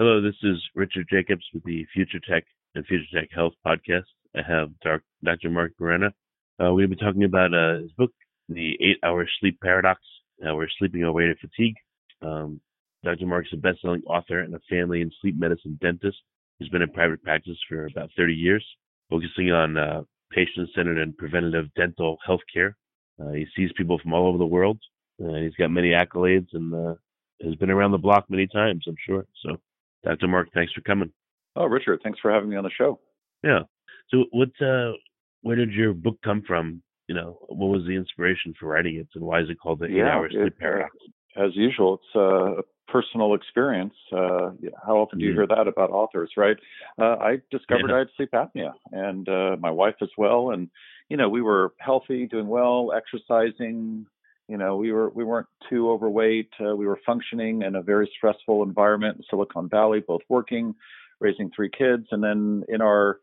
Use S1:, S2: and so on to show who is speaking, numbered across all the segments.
S1: Hello, this is Richard Jacobs with the Future Tech and Future Tech Health podcast. I have Dr. Mark Burhenne. Uh, we'll be talking about uh, his book, The Eight Hour Sleep Paradox, How We're Sleeping Our Way to Fatigue. Um, Dr. Mark is a best-selling author and a family and sleep medicine dentist He's been in private practice for about 30 years, focusing on uh, patient-centered and preventative dental health care. Uh, he sees people from all over the world. Uh, he's got many accolades and uh, has been around the block many times, I'm sure. So Dr. Mark, thanks for coming.
S2: Oh, Richard, thanks for having me on the show.
S1: Yeah. So, what, uh, where did your book come from? You know, what was the inspiration for writing it, and why is it called the Eight
S2: yeah,
S1: Hour Sleep Paradox?
S2: As usual, it's a personal experience. Uh, how often do you hear that about authors, right? Uh, I discovered yeah. I had sleep apnea, and uh, my wife as well. And you know, we were healthy, doing well, exercising, you know we were we weren't too overweight uh, we were functioning in a very stressful environment in silicon valley both working raising three kids and then in our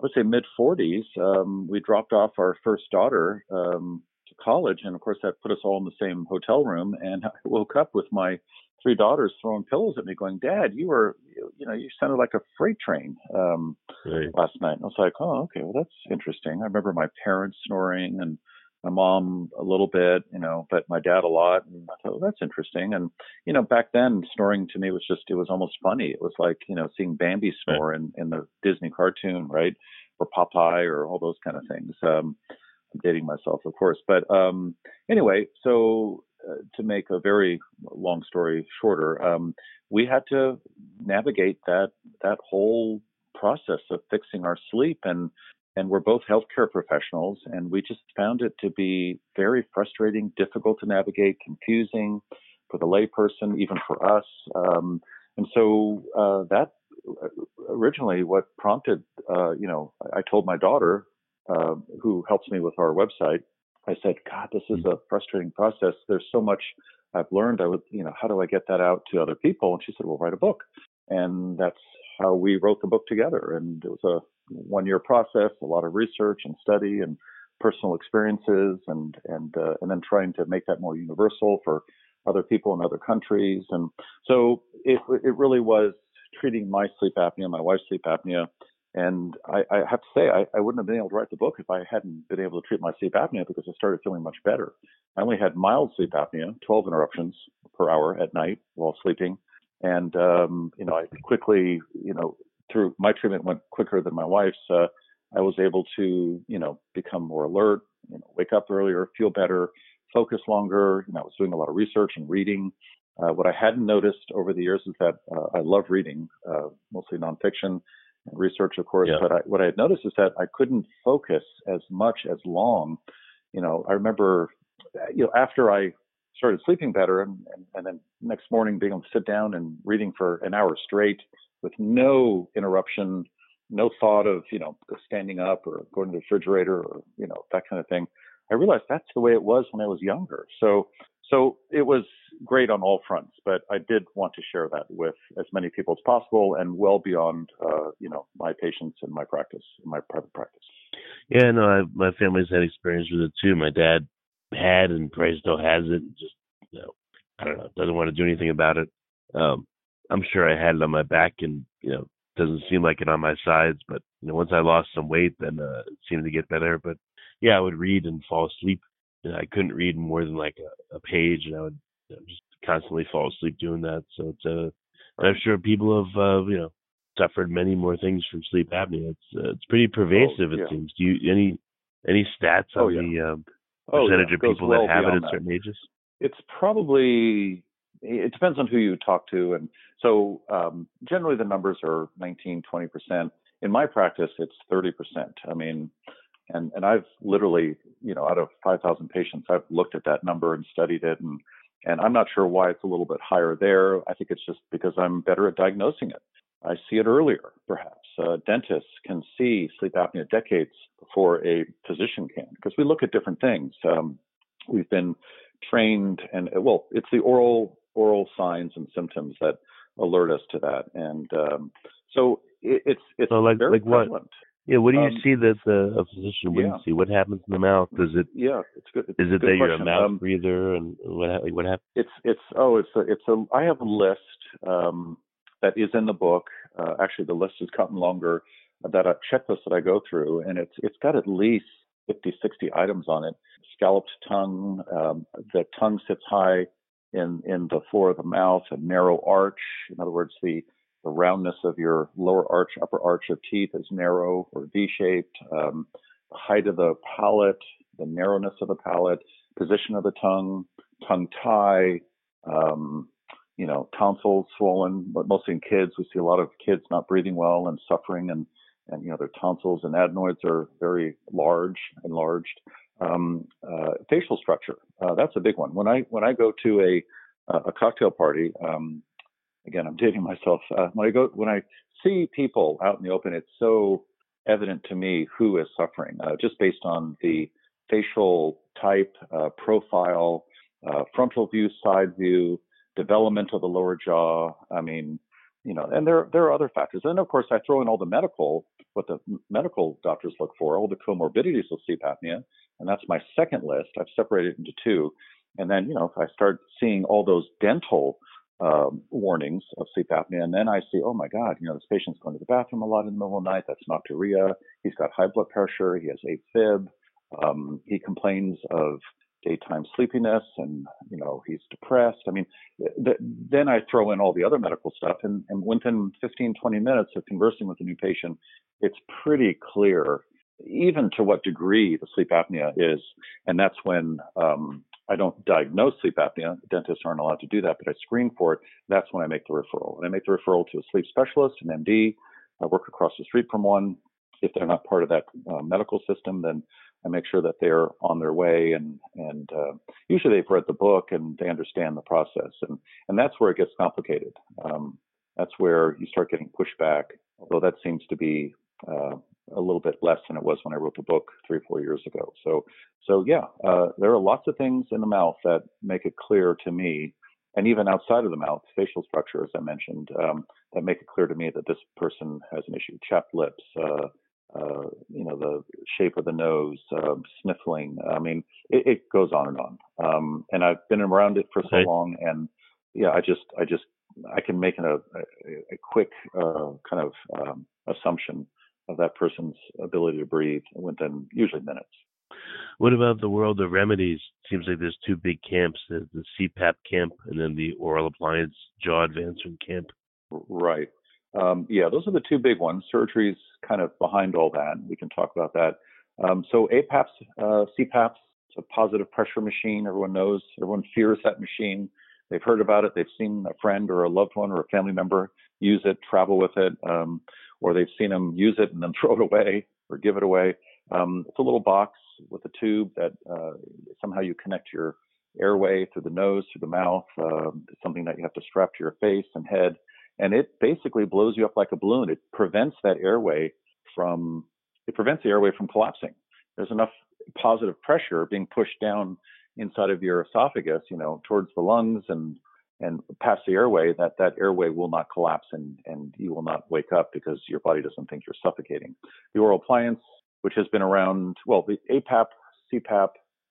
S2: let's say mid 40s um, we dropped off our first daughter um, to college and of course that put us all in the same hotel room and i woke up with my three daughters throwing pillows at me going dad you were you know you sounded like a freight train um, right. last night and i was like oh okay well that's interesting i remember my parents snoring and my mom a little bit, you know, but my dad a lot. And I thought, well, that's interesting. And, you know, back then snoring to me was just, it was almost funny. It was like, you know, seeing Bambi snore in, in the Disney cartoon, right? Or Popeye or all those kind of things. Um, I'm dating myself, of course. But um, anyway, so uh, to make a very long story shorter, um, we had to navigate that that whole process of fixing our sleep and and we're both healthcare professionals, and we just found it to be very frustrating, difficult to navigate, confusing for the layperson, even for us. Um, and so uh, that uh, originally what prompted, uh, you know, I told my daughter, uh, who helps me with our website, I said, God, this is a frustrating process. There's so much I've learned. I would, you know, how do I get that out to other people? And she said, well, write a book. And that's how we wrote the book together. And it was a one year process, a lot of research and study and personal experiences, and and uh, and then trying to make that more universal for other people in other countries. And so it it really was treating my sleep apnea, my wife's sleep apnea. And I, I have to say, I, I wouldn't have been able to write the book if I hadn't been able to treat my sleep apnea because I started feeling much better. I only had mild sleep apnea, 12 interruptions per hour at night while sleeping. And, um, you know, I quickly, you know, through my treatment went quicker than my wife's. Uh, I was able to, you know, become more alert, you know, wake up earlier, feel better, focus longer. You know, I was doing a lot of research and reading. Uh, what I hadn't noticed over the years is that uh, I love reading, uh, mostly nonfiction and research, of course. Yeah. But I, what I had noticed is that I couldn't focus as much as long. You know, I remember, you know, after I started sleeping better, and, and, and then next morning being able to sit down and reading for an hour straight with no interruption, no thought of, you know, standing up or going to the refrigerator or, you know, that kind of thing. I realized that's the way it was when I was younger. So, so it was great on all fronts, but I did want to share that with as many people as possible and well beyond, uh, you know, my patients and my practice, my private practice.
S1: Yeah, no, I, my family's had experience with it too. My dad had and probably still has it. Just, you know, I don't know, doesn't want to do anything about it. Um, I'm sure I had it on my back and, you know, doesn't seem like it on my sides, but you know, once I lost some weight, then uh, it seemed to get better. But yeah, I would read and fall asleep. You know, I couldn't read more than like a, a page, and I would you know, just constantly fall asleep doing that. So it's a
S3: And I'm sure people have, uh, you know, suffered many more things from sleep apnea. It's uh, it's pretty pervasive.
S2: Oh, yeah.
S3: It seems. Do you any any stats
S2: Oh,
S3: on
S2: yeah.
S3: the um,
S2: Oh, yeah.
S3: percentage of people
S2: well
S3: that have it at certain ages?
S2: It's probably it depends on who you talk to, and so um, generally the numbers are 19, 20 percent. In my practice, it's 30 percent. I mean, and and I've literally, you know, out of 5,000 patients, I've looked at that number and studied it, and and I'm not sure why it's a little bit higher there. I think it's just because I'm better at diagnosing it. I see it earlier, perhaps. Uh, dentists can see sleep apnea decades before a physician can, because we look at different things. Um, we've been trained, and well, it's the oral oral signs and symptoms that alert us to that, and um, so it, it's it's
S3: So, like-
S2: very
S3: like what?
S2: prevalent.
S3: Yeah. What do you
S2: Um,
S3: see that the a physician wouldn't
S2: yeah.
S3: see? What happens in the mouth? Does it
S2: Yeah, it's good. It's
S3: is it
S2: good
S3: that you're a mouth
S2: Um,
S3: breather and what ha- what happens?
S2: it's it's oh it's a it's a I have a list um, that is in the book. Uh, actually, the list has gotten longer. That a checklist that I go through, and it's it's got at least 50, 60 items on it. Scalloped tongue. Um, the tongue sits high in in the floor of the mouth. A narrow arch. In other words, the the roundness of your lower arch, upper arch of teeth is narrow or V-shaped. Um, the height of the palate, the narrowness of the palate, position of the tongue, tongue tie, um, you know, tonsils swollen, but mostly in kids. We see a lot of kids not breathing well and suffering, and and you know their tonsils and adenoids are very large, enlarged. Um, uh, facial structure, uh, that's a big one. When I when I go to a a cocktail party, um, again I'm dating myself. Uh, when I go when I see people out in the open, it's so evident to me who is suffering, uh, just based on the facial type, uh, profile, uh, frontal view, side view, development of the lower jaw. I mean, you know, and there there are other factors. And of course, I throw in all the medical, what the medical doctors look for, all the comorbidities of sleep apnea, and that's my second list. I've separated it into two. And then, you know, if I start seeing all those dental um, warnings of sleep apnea, and then I see, oh my God, you know, this patient's going to the bathroom a lot in the middle of the night. That's nocturia. He's got high blood pressure. He has AFib. Um, he complains of daytime sleepiness, and you know, he's depressed. I mean, th- then I throw in all the other medical stuff, and, and within 15, 20 minutes of conversing with a new patient, it's pretty clear, even to what degree the sleep apnea is, and that's when um, I don't diagnose sleep apnea. Dentists aren't allowed to do that, but I screen for it. That's when I make the referral. And I make the referral to a sleep specialist, an MD. I work across the street from one. If they're not part of that uh, medical system, then I make sure that they're on their way. And and uh, usually they've read the book and they understand the process. And and that's where it gets complicated. Um, that's where you start getting pushback. Although that seems to be uh, a little bit less than it was when I wrote the book three or four years ago. So, so yeah, uh, there are lots of things in the mouth that make it clear to me, and even outside of the mouth, facial structure, as I mentioned, um, that make it clear to me that this person has an issue. Chapped lips, uh, uh, you know, the shape of the nose, uh, sniffling. I mean, it, it, goes on and on. Um, and I've been around it for so long, and yeah, I just, I just, I can make an, a, a, a quick uh, kind of um, assumption of that person's ability to breathe within usually minutes.
S3: What about the world of remedies? Seems like there's two big camps: there's the CPAP camp and then the oral appliance jaw advancement camp.
S2: Right. Um, yeah, those are the two big ones. Surgery's kind of behind all that. We can talk about that. Um, so APAPs, uh, CPAPs, it's a positive pressure machine. Everyone knows. Everyone fears that machine. They've heard about it. They've seen a friend or a loved one or a family member use it, travel with it, um, or they've seen them use it and then throw it away or give it away. Um, it's a little box with a tube that uh, somehow you connect your airway through the nose, through the mouth. It's something that you have to strap to your face and head, and it basically blows you up like a balloon. It prevents that airway from it prevents the airway from collapsing. There's enough positive pressure being pushed down inside of your esophagus, you know, towards the lungs and and past the airway that that airway will not collapse and and you will not wake up because your body doesn't think you're suffocating. The oral appliance, which has been around, well, the APAP, CPAP,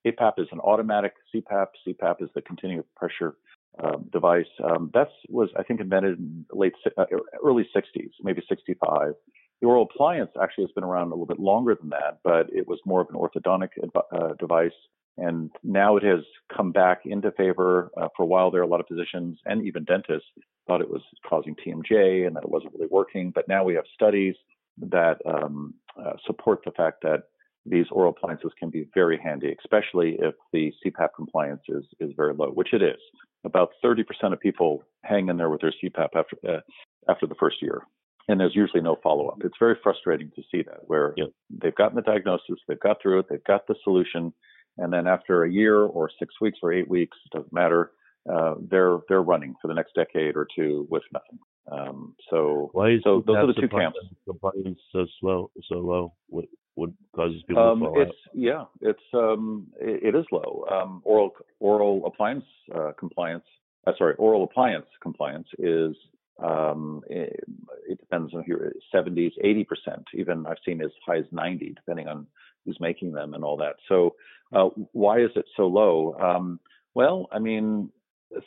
S2: APAP is an automatic CPAP. CPAP is the continuous pressure um, device. Um, that was, I think, invented in late uh, early 60s, maybe 65. The oral appliance actually has been around a little bit longer than that, but it was more of an orthodontic uh, device And now it has come back into favor. Uh, for a while, there are a lot of physicians and even dentists thought it was causing TMJ and that it wasn't really working. But now we have studies that um, uh, support the fact that these oral appliances can be very handy, especially if the CPAP compliance is, is very low, which it is. About 30% of people hang in there with their CPAP after, uh, after the first year. And there's usually no follow up. It's very frustrating to see that, where yep. they've gotten the diagnosis, they've got through it, they've got the solution, and then after a year or six weeks or eight weeks, it doesn't matter, uh, they're they're running for the next decade or two with nothing. Um, so
S3: why is
S2: so those are the two camps.
S3: Compliance so slow, so low. What what causes people
S2: um,
S3: to fall
S2: it's,
S3: out?
S2: Yeah, it's um, it, it is low. Um, oral oral appliance uh, compliance. Uh, sorry, oral appliance compliance is um, it, it, depends on here 70s, 80 percent. Even I've seen as high as 90, depending on who's making them and all that. So uh, why is it so low? Um, well, I mean,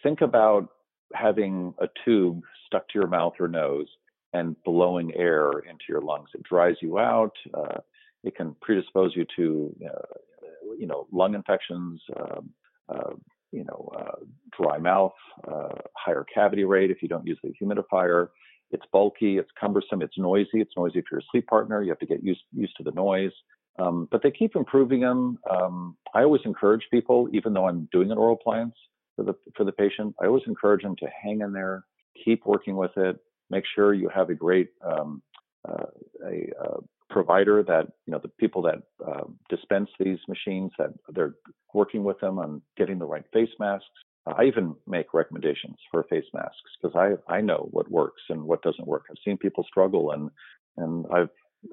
S2: think about having a tube stuck to your mouth or nose and blowing air into your lungs. It dries you out. Uh, it can predispose you to, uh, you know, lung infections, um, uh, you know, uh, dry mouth, uh, higher cavity rate if you don't use the humidifier. It's bulky, it's cumbersome, it's noisy. It's noisy for your sleep partner. You have to get used used to the noise. Um, but they keep improving them. Um, I always encourage people, even though I'm doing an oral appliance for the for the patient, I always encourage them to hang in there, keep working with it, make sure you have a great um, uh, a, uh, provider that you know the people that uh, dispense these machines that they're working with them on getting the right face masks. I even make recommendations for face masks because I I know what works and what doesn't work. I've seen people struggle and and I've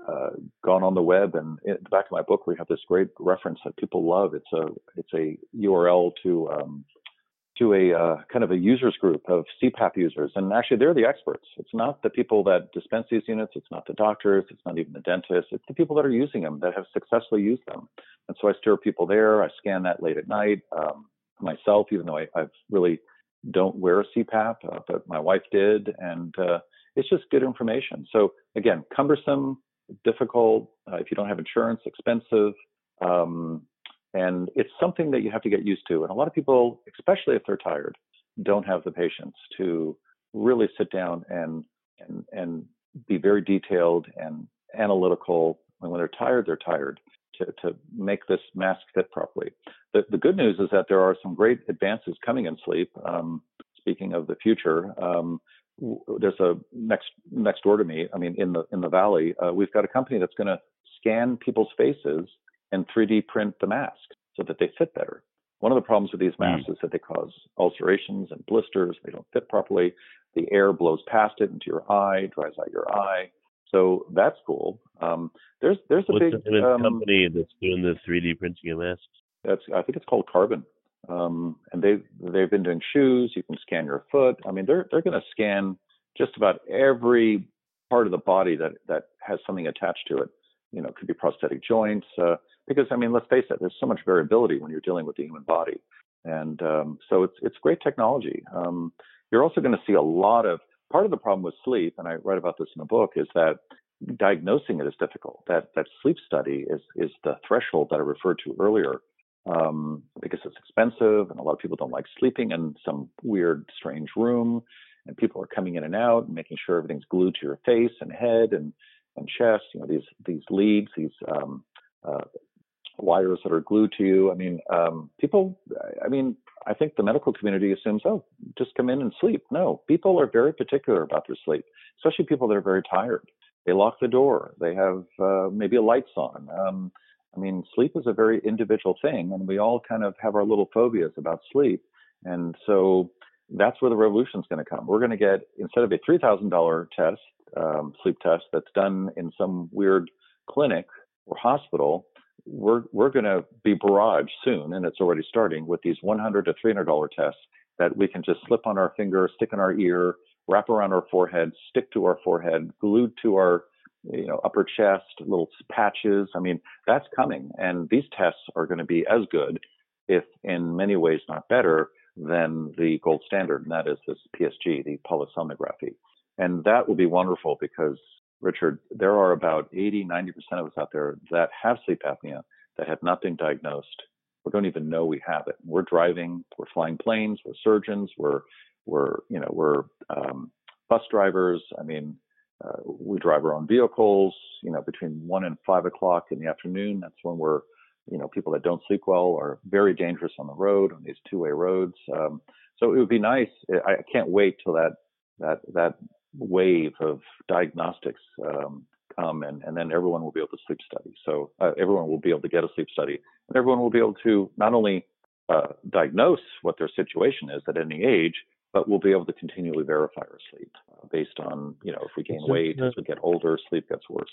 S2: uh, gone on the web and in the back of my book we have this great reference that people love. It's a it's a URL to um, to a uh, kind of a users group of CPAP users, and actually they're the experts. It's not the people that dispense these units. It's not the doctors. It's not even the dentists. It's the people that are using them that have successfully used them. And so I steer people there. I scan that late at night um, myself, even though I I've really don't wear a CPAP, uh, but my wife did, and uh, it's just good information. So again, cumbersome, difficult. Uh, if you don't have insurance, expensive. Um, and it's something that you have to get used to. And a lot of people, especially if they're tired, don't have the patience to really sit down and and and be very detailed and analytical. And when they're tired, they're tired to, to make this mask fit properly. The, the good news is that there are some great advances coming in sleep. Um, speaking of the future, um, there's a next next door to me. I mean, in the in the valley, uh, we've got a company that's going to scan people's faces and 3D print the mask so that they fit better. One of the problems with these hmm. masks mm. is that they cause ulcerations and blisters. They don't fit properly. The air blows past it into your eye, dries out your eye. So that's cool. Um, there's there's a
S3: What's
S2: big
S3: the
S2: um,
S3: company that's doing the 3D printing of masks.
S2: That's I think it's called Carbon, um, and they they've been doing shoes. You can scan your foot. I mean, they're they're going to scan just about every part of the body that that has something attached to it. You know, it could be prosthetic joints. Uh, because I mean, let's face it, there's so much variability when you're dealing with the human body, and um, so it's it's great technology. Um, you're also going to see a lot of part of the problem with sleep, and I write about this in the book, is that diagnosing it is difficult. That that sleep study is is the threshold that I referred to earlier, um, because it's expensive, and a lot of people don't like sleeping in some weird, strange room, and people are coming in and out and making sure everything's glued to your face and head and and chest. You know these these leads, these um, uh, wires that are glued to you. I mean, um, people, I mean, I think the medical community assumes, oh, just come in and sleep. No, people are very particular about their sleep, especially people that are very tired. They lock the door. They have uh, maybe lights on. Um, I mean, sleep is a very individual thing, and we all kind of have our little phobias about sleep. And so that's where the revolution is going to come. We're going to get, instead of a $3,000 test, um, sleep test that's done in some weird clinic or hospital, we're we're going to be barraged soon, and it's already starting with these $100 to 300 dollar tests that we can just slip on our finger, stick in our ear, wrap around our forehead, stick to our forehead, glued to our you know upper chest, little patches. I mean, that's coming, and these tests are going to be as good, if in many ways not better, than the gold standard, and that is this PSG, the polysomnography. And that will be wonderful because Richard, there are about 80, 90% of us out there that have sleep apnea that have not been diagnosed or don't even know we have it. We're driving, we're flying planes, we're surgeons, we're we're you know we're um, bus drivers. I mean, uh, we drive our own vehicles. You know, between one and five o'clock in the afternoon, that's when we're you know people that don't sleep well are very dangerous on the road on these two-way roads. Um, so it would be nice. I can't wait till that that that wave of diagnostics um, come, and, and then everyone will be able to sleep study. So uh, everyone will be able to get a sleep study, and everyone will be able to not only uh, diagnose what their situation is at any age, but we'll be able to continually verify our sleep uh, based on you know if we gain weight as we get older, sleep gets worse.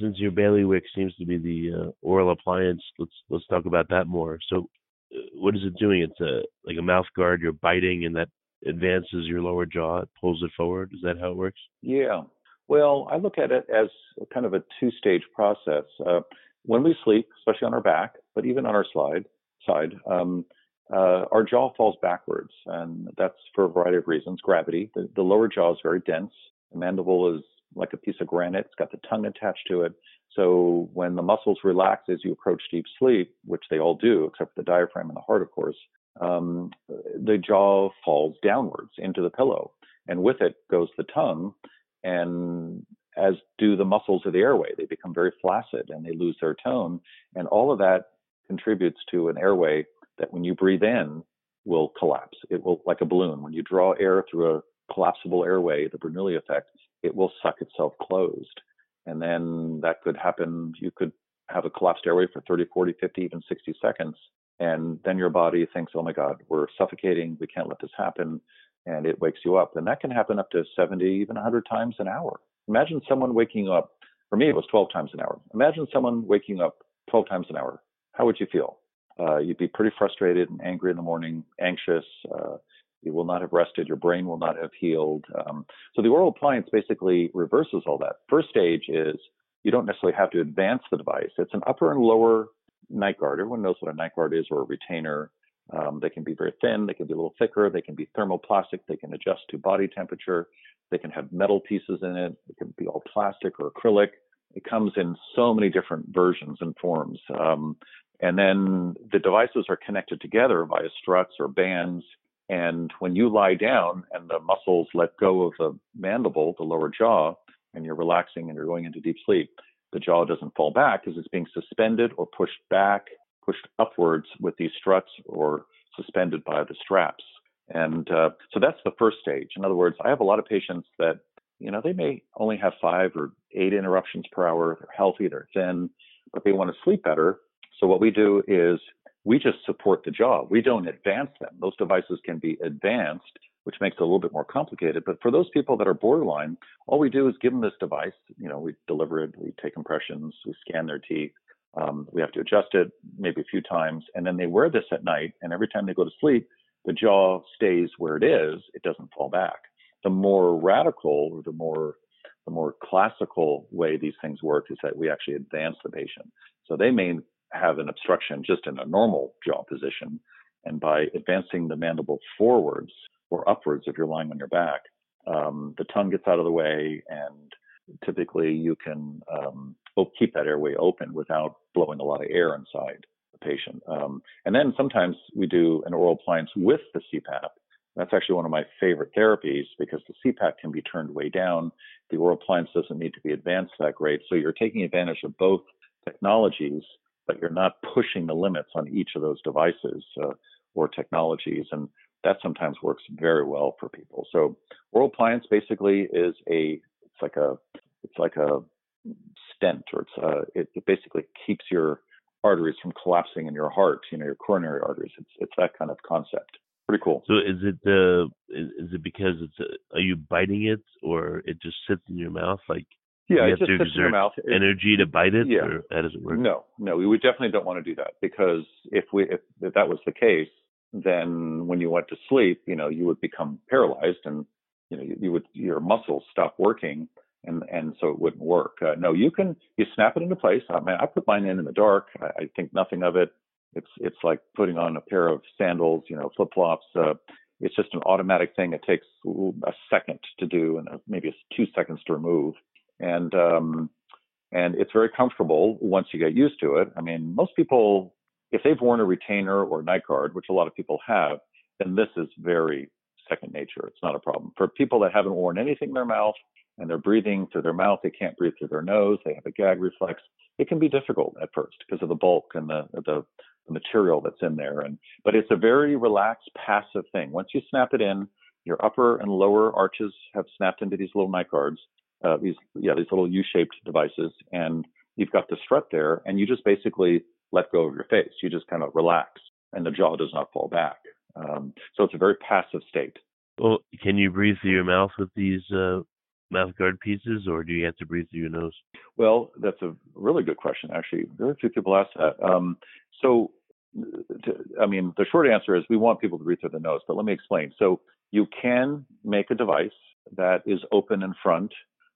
S3: Since your bailiwick seems to be the uh, oral appliance, let's let's talk about that more. So, uh, what is it doing? It's a like a mouth guard. You're biting, and that advances your lower jaw. It pulls it forward. Is that how it works?
S2: Yeah. Well, I look at it as kind of a two-stage process. Uh, when we sleep, especially on our back, but even on our slide side, um, uh, our jaw falls backwards, and that's for a variety of reasons. Gravity. The, the, lower jaw is very dense. The mandible is like a piece of granite. It's got the tongue attached to it. So when the muscles relax as you approach deep sleep, which they all do, except for the diaphragm and the heart, of course, um, the jaw falls downwards into the pillow, and with it goes the tongue, and as do the muscles of the airway. They become very flaccid and they lose their tone, and all of that contributes to an airway that, when you breathe in, will collapse. It will like a balloon. When you draw air through a collapsible airway, the Bernoulli effect, it will suck itself closed. And then that could happen. You could have a collapsed airway for 30, 40, 50, even 60 seconds. And then your body thinks, oh my God, we're suffocating. We can't let this happen. And it wakes you up. And that can happen up to 70, even 100 times an hour. Imagine someone waking up. For me, it was 12 times an hour. Imagine someone waking up 12 times an hour. How would you feel? Uh, you'd be pretty frustrated and angry in the morning, anxious. Uh, you will not have rested. Your brain will not have healed. Um, so the oral appliance basically reverses all that. First stage is you don't necessarily have to advance the device. It's an upper and lower night guard. Everyone knows what a night guard is or a retainer. Um, they can be very thin, they can be a little thicker, they can be thermoplastic, they can adjust to body temperature, they can have metal pieces in it, it can be all plastic or acrylic. It comes in so many different versions and forms. Um, and then the devices are connected together via struts or bands. And when you lie down and the muscles let go of the mandible, the lower jaw, and you're relaxing and you're going into deep sleep, the jaw doesn't fall back because it's being suspended or pushed back, pushed upwards with these struts or suspended by the straps. And uh, so that's the first stage. In other words, I have a lot of patients that, you know, they may only have five or eight interruptions per hour. They're healthy, they're thin, but they want to sleep better. So what we do is we just support the jaw. We don't advance them. Those devices can be advanced which makes it a little bit more complicated. But for those people that are borderline, all we do is give them this device. You know, we deliver it, we take impressions, we scan their teeth. Um, we have to adjust it maybe a few times, and then they wear this at night. And every time they go to sleep, the jaw stays where it is; it doesn't fall back. The more radical, or the more the more classical way these things work is that we actually advance the patient. So they may have an obstruction just in a normal jaw position, and by advancing the mandible forwards, or upwards if you're lying on your back. Um, the tongue gets out of the way, and typically you can um, keep that airway open without blowing a lot of air inside the patient. Um, and then sometimes we do an oral appliance with the CPAP. That's actually one of my favorite therapies because the CPAP can be turned way down. The oral appliance doesn't need to be advanced that great. So you're taking advantage of both technologies, but you're not pushing the limits on each of those devices uh, or technologies. And that sometimes works very well for people. So oral appliance basically is a it's like a it's like a stent or it's uh it, it basically keeps your arteries from collapsing in your heart, you know, your coronary arteries. It's it's that kind of concept. Pretty cool.
S3: So is it the uh, is, is it because it's a, are you biting it or it just sits in your mouth like
S2: yeah,
S3: you
S2: have to
S3: exert in
S2: your mouth.
S3: energy to bite it,
S2: yeah.
S3: or how does it work?
S2: No, no, we would definitely don't want to do that because if we if, if that was the case, then when you went to sleep, you know, you would become paralyzed and, you know, you, you would, your muscles stop working and, and so it wouldn't work. Uh, no, you can, you snap it into place. I mean, I put mine in in the dark. I, I think nothing of it. It's, it's like putting on a pair of sandals, you know, flip flops. Uh, it's just an automatic thing. It takes a second to do and maybe two seconds to remove. And, um, and it's very comfortable once you get used to it. I mean, most people if they've worn a retainer or night guard, which a lot of people have, then this is very second nature. It's not a problem. For people that haven't worn anything in their mouth and they're breathing through their mouth, they can't breathe through their nose, they have a gag reflex, it can be difficult at first because of the bulk and the, the, the material that's in there. And but it's a very relaxed, passive thing. Once you snap it in, your upper and lower arches have snapped into these little night guards, uh, these yeah these little U-shaped devices, and you've got the strut there, and you just basically let go of your face. You just kind of relax, and the jaw does not fall back. Um, so it's a very passive state.
S3: Well, can you breathe through your mouth with these uh, mouth guard pieces, or do you have to breathe through your nose?
S2: Well, that's a really good question. Actually, very few people ask that. Um, so, to, I mean, the short answer is we want people to breathe through the nose, but let me explain. So, you can make a device that is open in front,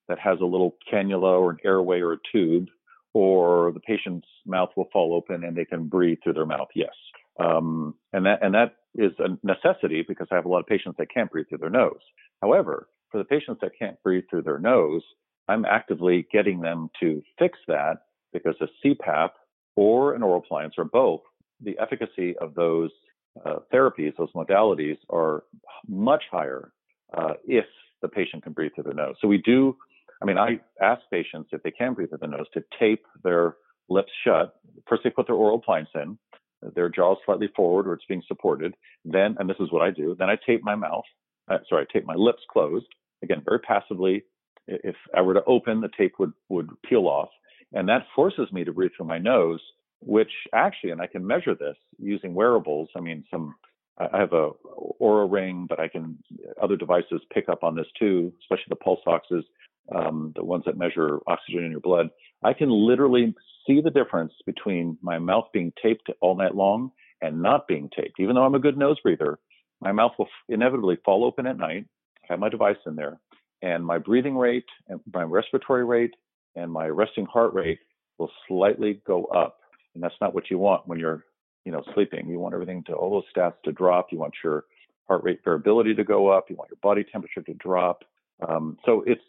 S2: that has a little cannula or an airway or a tube, or the patient's mouth will fall open and they can breathe through their mouth. Yes, um, and that and that is a necessity because I have a lot of patients that can't breathe through their nose. However, for the patients that can't breathe through their nose, I'm actively getting them to fix that because a CPAP or an oral appliance or both, the efficacy of those uh, therapies, those modalities are much higher uh, if the patient can breathe through their nose. So we do, I mean, I ask patients if they can breathe through the nose to tape their lips shut. First, they put their oral appliance in, their jaw slightly forward or it's being supported. Then, and this is what I do, then I tape my mouth, uh, sorry, I tape my lips closed. Again, very passively. If I were to open, the tape would, would peel off. And that forces me to breathe through my nose, which actually, and I can measure this using wearables. I mean, some, I have a Oura ring, but I can, other devices pick up on this too, especially the pulse oxes, um, the ones that measure oxygen in your blood. I can literally see the difference between my mouth being taped all night long and not being taped. Even though I'm a good nose breather, my mouth will inevitably fall open at night. I have my device in there, and my breathing rate and my respiratory rate and my resting heart rate will slightly go up. And that's not what you want when you're, you know, sleeping. You want everything to all those stats to drop. You want your heart rate variability to go up. You want your body temperature to drop. Um, so it's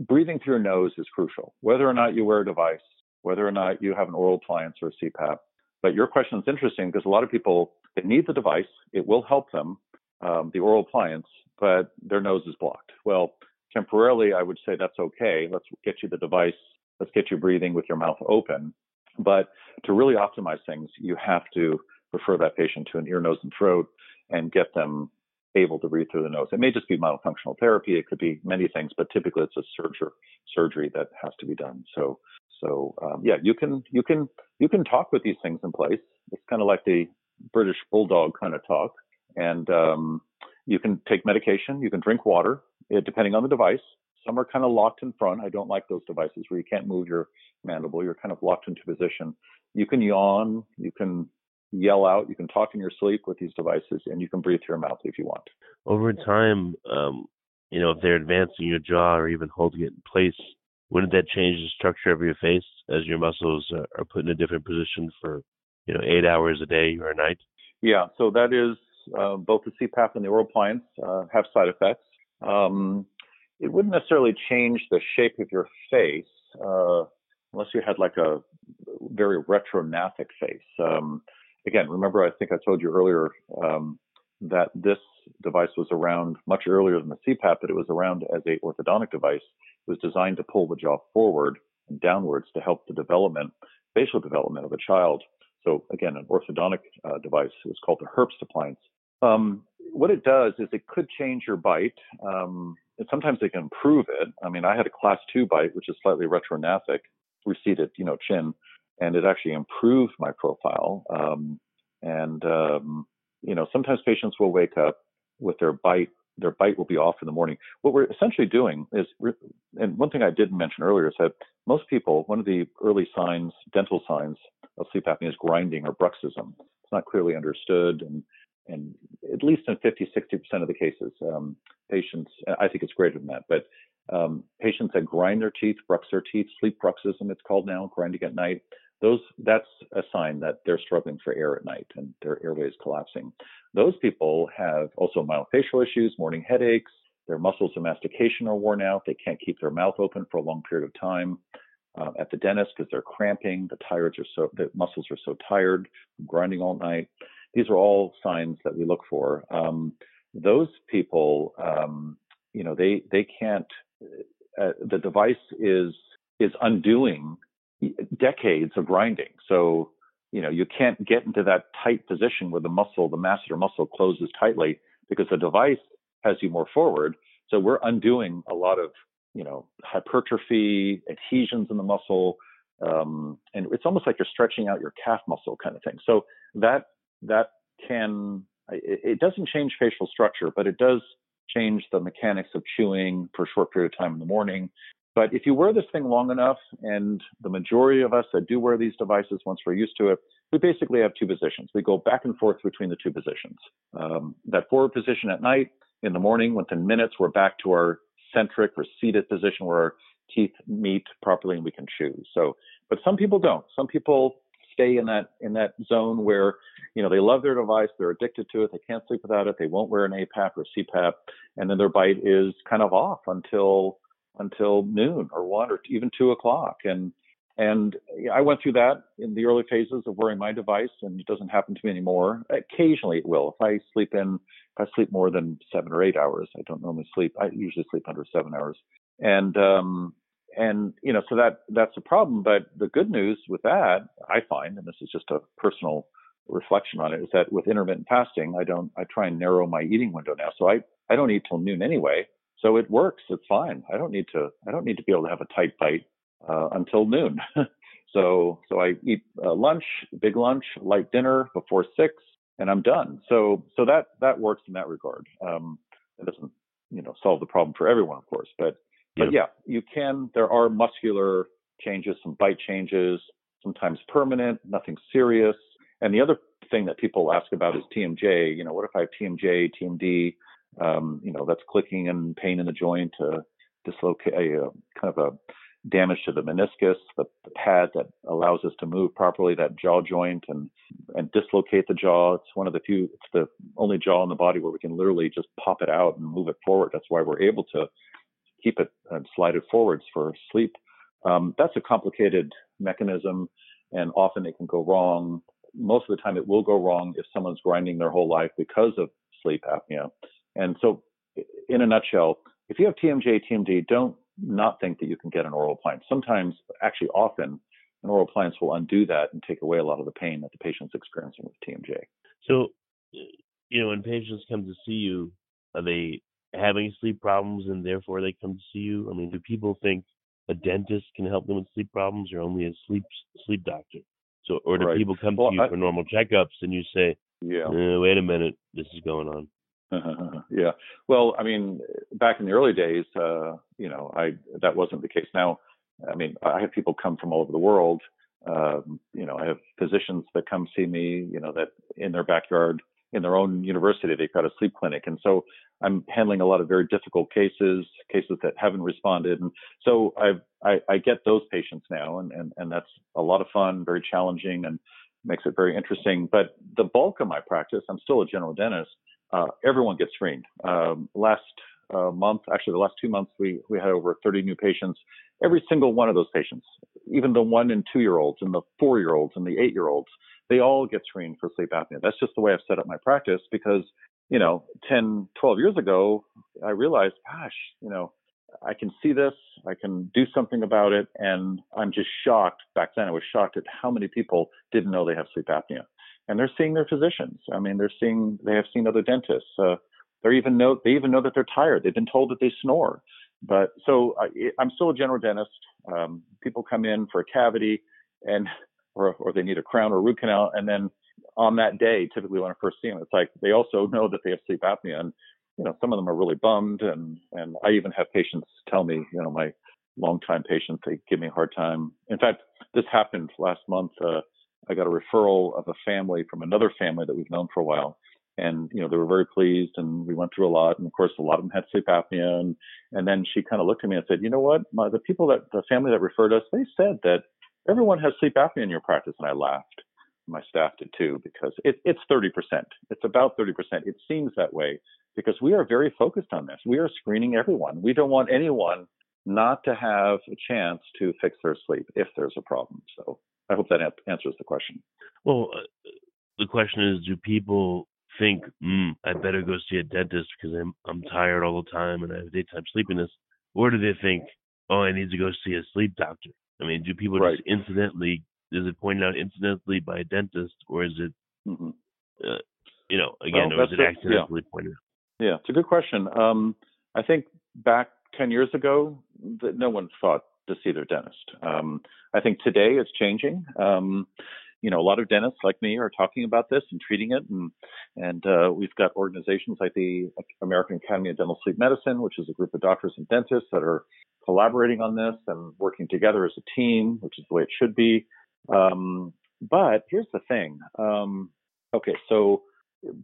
S2: breathing through your nose is crucial. Whether or not you wear a device, whether or not you have an oral appliance or a CPAP. But your question is interesting because a lot of people they need the device. It will help them, um, the oral appliance, but their nose is blocked. Well, temporarily, I would say that's okay. Let's get you the device. Let's get you breathing with your mouth open. But to really optimize things, you have to refer that patient to an ear, nose, and throat and get them able to breathe through the nose. It may just be myofunctional therapy. It could be many things, but typically it's a surgery surgery that has to be done. So so um, yeah, you can you can you can talk with these things in place. It's kind of like the British bulldog kind of talk, and um, you can take medication. You can drink water, eh, depending on the device. Some are kind of locked in front. I don't like those devices where you can't move your mandible. You're kind of locked into position. You can yawn. You can yell out. You can talk in your sleep with these devices, and you can breathe through your mouth if you want.
S3: Over time, um, you know, if they're advancing your jaw or even holding it in place, wouldn't that change the structure of your face as your muscles are put in a different position for you know eight hours a day or a night?
S2: Yeah, so that is uh, both the CPAP and the oral appliance uh, have side effects. Um, it wouldn't necessarily change the shape of your face uh, unless you had like a very retrognathic face. Um, again, remember I think I told you earlier um, that this device was around much earlier than the CPAP, but it was around as a orthodontic device. It was designed to pull the jaw forward and downwards to help the development, facial development of a child. So again, an orthodontic uh, device. It was called the Herbst appliance. Um, what it does is it could change your bite. Um, and sometimes it can improve it. I mean, I had a class two bite, which is slightly retrognathic, receded, you know, chin, and it actually improved my profile. Um, and um, you know, sometimes patients will wake up with their bite their bite will be off in the morning. What we're essentially doing is, and one thing I didn't mention earlier is that most people, one of the early signs, dental signs of sleep apnea is grinding or bruxism. It's not clearly understood, and and at least in 50, 60% of the cases, um, patients, I think it's greater than that, but um, patients that grind their teeth, brux their teeth, sleep bruxism, it's called now, grinding at night, those that's a sign that they're struggling for air at night and their airway is collapsing. Those people have also myofascial issues, morning headaches, their muscles of mastication are worn out, they can't keep their mouth open for a long period of time. uh, at the dentist because they're cramping, the tires are so, the muscles are so tired, grinding all night. These are all signs that we look for. Um, those people, um, you know, they they can't. Uh, the device is is undoing decades of grinding. So you know you can't get into that tight position where the muscle, the masseter muscle, closes tightly because the device has you more forward. So we're undoing a lot of you know hypertrophy, adhesions in the muscle, um, and it's almost like you're stretching out your calf muscle kind of thing. So that that can it, doesn't change facial structure, but it does change the mechanics of chewing for a short period of time in the morning. But if you wear this thing long enough, and the majority of us that do wear these devices, once we're used to it, we basically have two positions. We go back and forth between the two positions. Um, that forward position at night, in the morning, within minutes, we're back to our centric or seated position where our teeth meet properly and we can chew. So, but some people don't. Some people stay in that in that zone where you know they love their device, they're addicted to it, they can't sleep without it, they won't wear an APAP or CPAP, and then their bite is kind of off until until noon or one or even two o'clock. And and I went through that in the early phases of wearing my device, and it doesn't happen to me anymore. Occasionally it will. If I sleep in, if I sleep more than seven or eight hours, I don't normally sleep. I usually sleep under seven hours. And um, and you know, so that that's a problem. But the good news with that, I find, and this is just a personal reflection on it, is that with intermittent fasting, I don't, I try and narrow my eating window now. So I I don't eat till noon anyway. So it works. It's fine. I don't need to. I don't need to be able to have a tight bite uh, until noon. so so I eat uh, lunch, big lunch, light dinner before six, and I'm done. So so that that works in that regard. Um, it doesn't you know solve the problem for everyone, of course, but but yeah, you can. There are muscular changes, some bite changes, sometimes permanent, nothing serious. And the other thing that people ask about is TMJ. You know, what if I have TMJ, TMD? Um, you know, that's clicking and pain in the joint, uh, dislocate, uh, kind of a damage to the meniscus, the, the, pad that allows us to move properly, that jaw joint, and and dislocate the jaw. It's one of the few, it's the only jaw in the body where we can literally just pop it out and move it forward. That's why we're able to keep it and slide it forwards for sleep. Um, that's a complicated mechanism, and often it can go wrong. Most of the time, it will go wrong if someone's grinding their whole life because of sleep apnea. In a nutshell, if you have TMJ, TMD, don't not think that you can get an oral appliance. Sometimes, actually, often, an oral appliance will undo that and take away a lot of the pain that the patient's experiencing with TMJ.
S3: So, you know, when patients come to see you, are they having sleep problems and therefore they come to see you? I mean, do people think a dentist can help them with sleep problems or only a sleep sleep doctor? So, or do
S2: right.
S3: people come
S2: well,
S3: to you
S2: I,
S3: for normal checkups and you say,
S2: "Yeah,
S3: eh, wait a minute, this is going on."
S2: yeah. Well, I mean, back in the early days, uh, you know, I that wasn't the case. Now, I mean, I have people come from all over the world. Um, you know, I have physicians that come see me. You know, that in their backyard in their own university, they've got a sleep clinic. And so I'm handling a lot of very difficult cases, cases that haven't responded. And so I've, I, I get those patients now, and, and, and that's a lot of fun, very challenging, and makes it very interesting. But the bulk of my practice, I'm still a general dentist. Uh, everyone gets screened. Um, last uh, month, actually the last two months, we, we had over 30 new patients. Every single one of those patients, even the one and two year olds and the four year olds and the eight year olds, they all get screened for sleep apnea. That's just the way I've set up my practice because, you know, 10, 12 years ago, I realized, gosh, you know, I can see this, I can do something about it. And I'm just shocked. Back then, I was shocked at how many people didn't know they have sleep apnea. And they're seeing their physicians. I mean, they're seeing, they have seen other dentists. Uh, they even know, they even know that they're tired. They've been told that they snore. But so I, I'm still a general dentist. Um, people come in for a cavity and or, or they need a crown or root canal. And then on that day, typically when I first see them, it's like they also know that they have sleep apnea. And, you know, some of them are really bummed. And, and I even have patients tell me, you know, my longtime patients, they give me a hard time. In fact, this happened last month. Uh, I got a referral of a family from another family that we've known for a while. And, you know, they were very pleased and we went through a lot. And of course, a lot of them had sleep apnea. And, and then she kind of looked at me and said, you know what? My, the people that, the family that referred us, they said that everyone has sleep apnea in your practice. And I laughed. My staff did too, because it, it's 30%. It's about 30%. It seems that way because we are very focused on this. We are screening everyone. We don't want anyone not to have a chance to fix their sleep if there's a problem. So that answers the question.
S3: Well, uh, the question is, do people think, mm, I better go see a dentist because I'm I'm tired all the time and I have daytime sleepiness, or do they think, oh, I need to go see a sleep doctor? I mean, do people right. just incidentally is it pointed out incidentally by a dentist, or is it, mm-hmm. uh, you know, again, well, or is it accidentally yeah. pointed out?
S2: Yeah, it's a good question. Um, I think back 10 years ago, no one thought to see their dentist. Um, I think today it's changing. Um, you know, a lot of dentists like me are talking about this and treating it, and and uh, we've got organizations like the American Academy of Dental Sleep Medicine, which is a group of doctors and dentists that are collaborating on this and working together as a team, which is the way it should be. Um, but here's the thing. Um, okay, so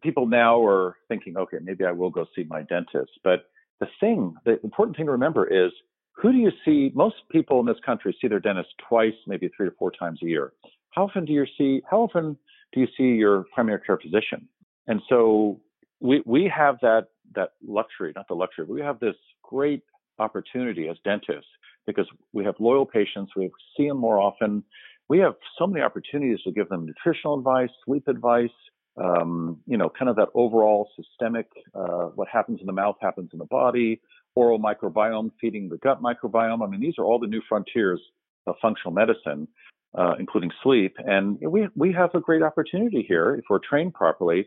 S2: people now are thinking, okay, maybe I will go see my dentist. But the thing, the important thing to remember is who do you see? Most people in this country see their dentist twice, maybe three or four times a year. How often do you see? How often do you see your primary care physician? And so we we have that that luxury, not the luxury, but we have this great opportunity as dentists because we have loyal patients. We see them more often we have so many opportunities to give them nutritional advice, sleep advice, um, you know, kind of that overall systemic, uh, what happens in the mouth happens in the body, oral microbiome feeding the gut microbiome. I mean, these are all the new frontiers of functional medicine, uh, including sleep. And we, we have a great opportunity here, if we're trained properly,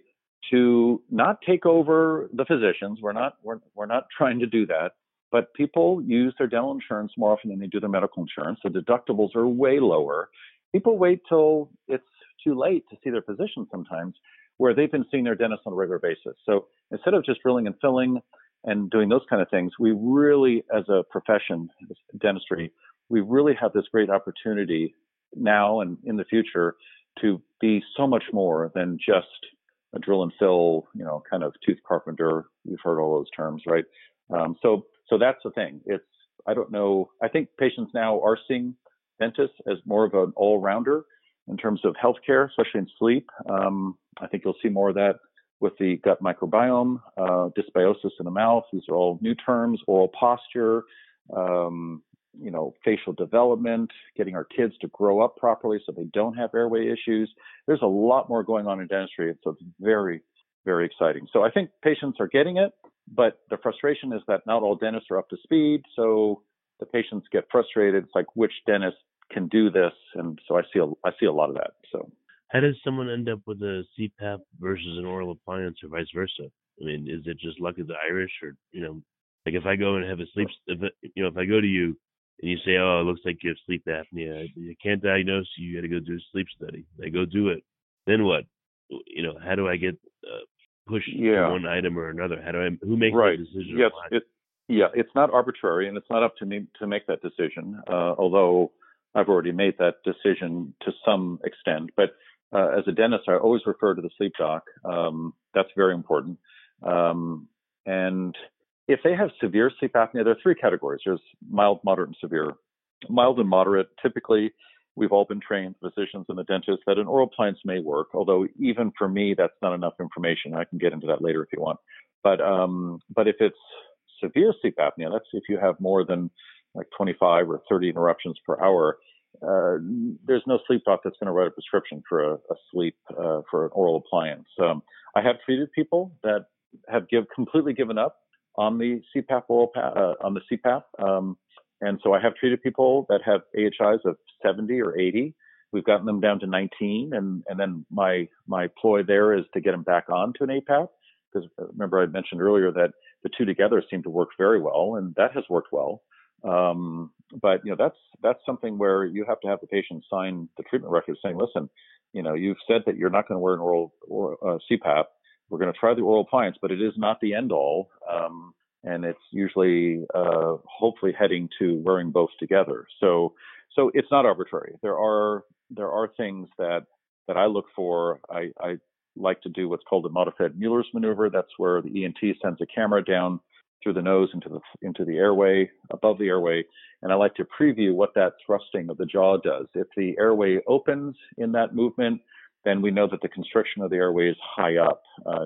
S2: to not take over the physicians. We're not, we're, we're not trying to do that. But people use their dental insurance more often than they do their medical insurance. The deductibles are way lower people wait till it's too late to see their physician sometimes, where they've been seeing their dentist on a regular basis. So instead of just drilling and filling and doing those kind of things, we really, as a profession, dentistry, we really have this great opportunity now and in the future to be so much more than just a drill and fill, you know, kind of tooth carpenter. You've heard all those terms, right? Um, so, so that's the thing. It's I don't know. I think patients now are seeing dentists as more of an all-rounder in terms of healthcare, especially in sleep. Um, I think you'll see more of that with the gut microbiome, uh, dysbiosis in the mouth. These are all new terms. Oral posture, um, you know, facial development, getting our kids to grow up properly so they don't have airway issues. There's a lot more going on in dentistry, it's very, very exciting. So I think patients are getting it, but the frustration is that not all dentists are up to speed. So the patients get frustrated. It's like which dentist can do this, and so I see a, I see a lot of that. So,
S3: how does someone end up with a CPAP versus an oral appliance, or vice versa? I mean, is it just luck of the Irish, or you know, like if I go and have a sleep, if you know, if I go to you and you say, oh, it looks like you have sleep apnea, you can't diagnose you, you got to go do a sleep study. I go do it. Then what? You know, how do I get uh, pushed yeah. one item or another? How do I? Who makes
S2: right.
S3: the decision?
S2: Yes, it, yeah, it's not arbitrary, and it's not up to me to make that decision. Uh, although I've already made that decision to some extent. But uh, as a dentist, I always refer to the sleep doc. Um, that's very important. Um, and if they have severe sleep apnea, there are three categories. There's mild, moderate, and severe. Mild and moderate, typically, we've all been trained, physicians and the dentist, that an oral appliance may work. Although even for me, that's not enough information. I can get into that later if you want. But um, but if it's severe sleep apnea, that's if you have more than like 25 or 30 interruptions per hour, uh, there's no sleep doc that's going to write a prescription for a, a sleep uh, for an oral appliance. Um, I have treated people that have give completely given up on the CPAP oral pa- uh, on the CPAP, um, and so I have treated people that have AHIs of 70 or 80. We've gotten them down to 19, and and then my my ploy there is to get them back on to an APAP because uh, remember I mentioned earlier that the two together seem to work very well, and that has worked well. Um, but you know that's that's something where you have to have the patient sign the treatment record saying, listen, you know, you've said that you're not going to wear an oral or uh, CPAP. We're going to try the oral appliance, but it is not the end all. Um, and it's usually uh, hopefully heading to wearing both together. So so it's not arbitrary. There are there are things that that I look for. I, I like to do what's called the modified Mueller's maneuver. That's where the ENT sends a camera down through the nose into the into the airway, above the airway, and I like to preview what that thrusting of the jaw does. If the airway opens in that movement, then we know that the constriction of the airway is high up, uh,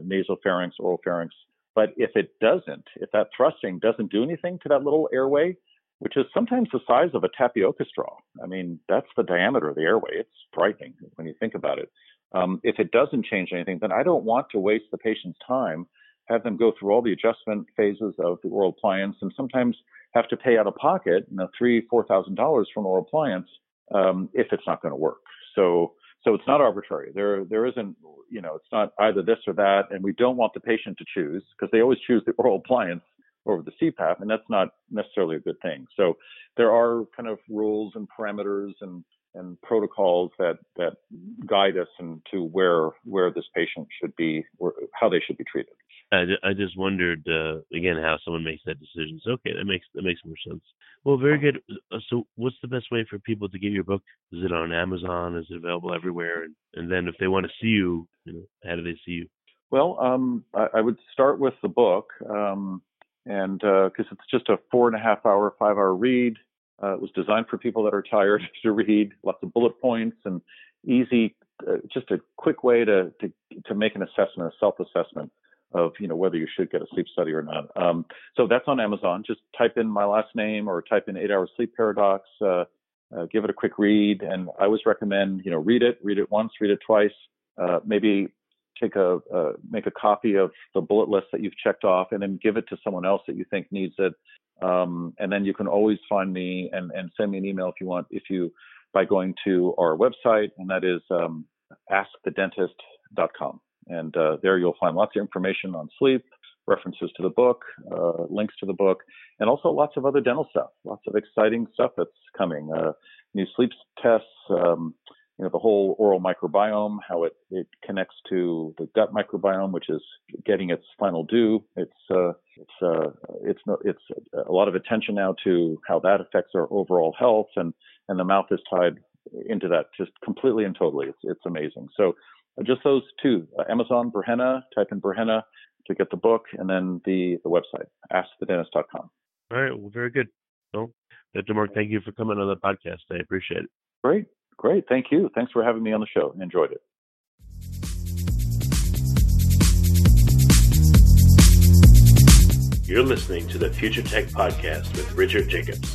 S2: oral pharynx. But if it doesn't, if that thrusting doesn't do anything to that little airway, which is sometimes the size of a tapioca straw. I mean, that's the diameter of the airway. It's frightening when you think about it. Um, if it doesn't change anything, then I don't want to waste the patient's time, have them go through all the adjustment phases of the oral appliance, and sometimes have to pay out of pocket, you know, three, four thousand dollars for an oral appliance um, if it's not going to work. So, so it's not arbitrary. There, there isn't, you know, it's not either this or that, and we don't want the patient to choose because they always choose the oral appliance over the CPAP, and that's not necessarily a good thing. So there are kind of rules and parameters and and protocols that that guide us into where where this patient should be, or how they should be treated.
S3: I, I just wondered uh, again how someone makes that decision. So okay, that makes that makes more sense. Well, very good. Uh, so, what's the best way for people to get your book? Is it on Amazon? Is it available everywhere? And, and then, if they want to see you, you know, how do they see you?
S2: Well, um, I, I, would start with the book. Um, and because uh, it's just a four and a half hour, five hour read. Uh, it was designed for people that are tired to read, lots of bullet points and easy, uh, just a quick way to, to to make an assessment, a self assessment of you know whether you should get a sleep study or not. Um, so that's on Amazon. Just type in my last name or type in eight hour sleep paradox. Uh, uh, give it a quick read, and I always recommend you know read it, read it once, read it twice, uh, maybe take a uh, make a copy of the bullet list that you've checked off, and then give it to someone else that you think needs it. Um, and then you can always find me and, and send me an email if you want, if you by going to our website, and that is um, askthedentist.com. And uh, there you'll find lots of information on sleep, references to the book, uh, links to the book, and also lots of other dental stuff, lots of exciting stuff that's coming. Uh, new sleep tests, um, you know, the whole oral microbiome, how it, it connects to the gut microbiome, which is getting its final due. It's, uh, it's, uh, it's, it's a lot of attention now to how that affects our overall health and, and the mouth is tied into that just completely and totally. It's, it's amazing. So just those two, uh, Amazon, Burhenne, type in Burhenne to get the book and then the, the website, askthedentist.com.
S3: All right. Well, very good. Well, Dr. Mark, thank you for coming on the podcast. I appreciate it.
S2: Great. Great. Thank you. Thanks for having me on the show. Enjoyed it.
S1: You're listening to the Future Tech Podcast with Richard Jacobs.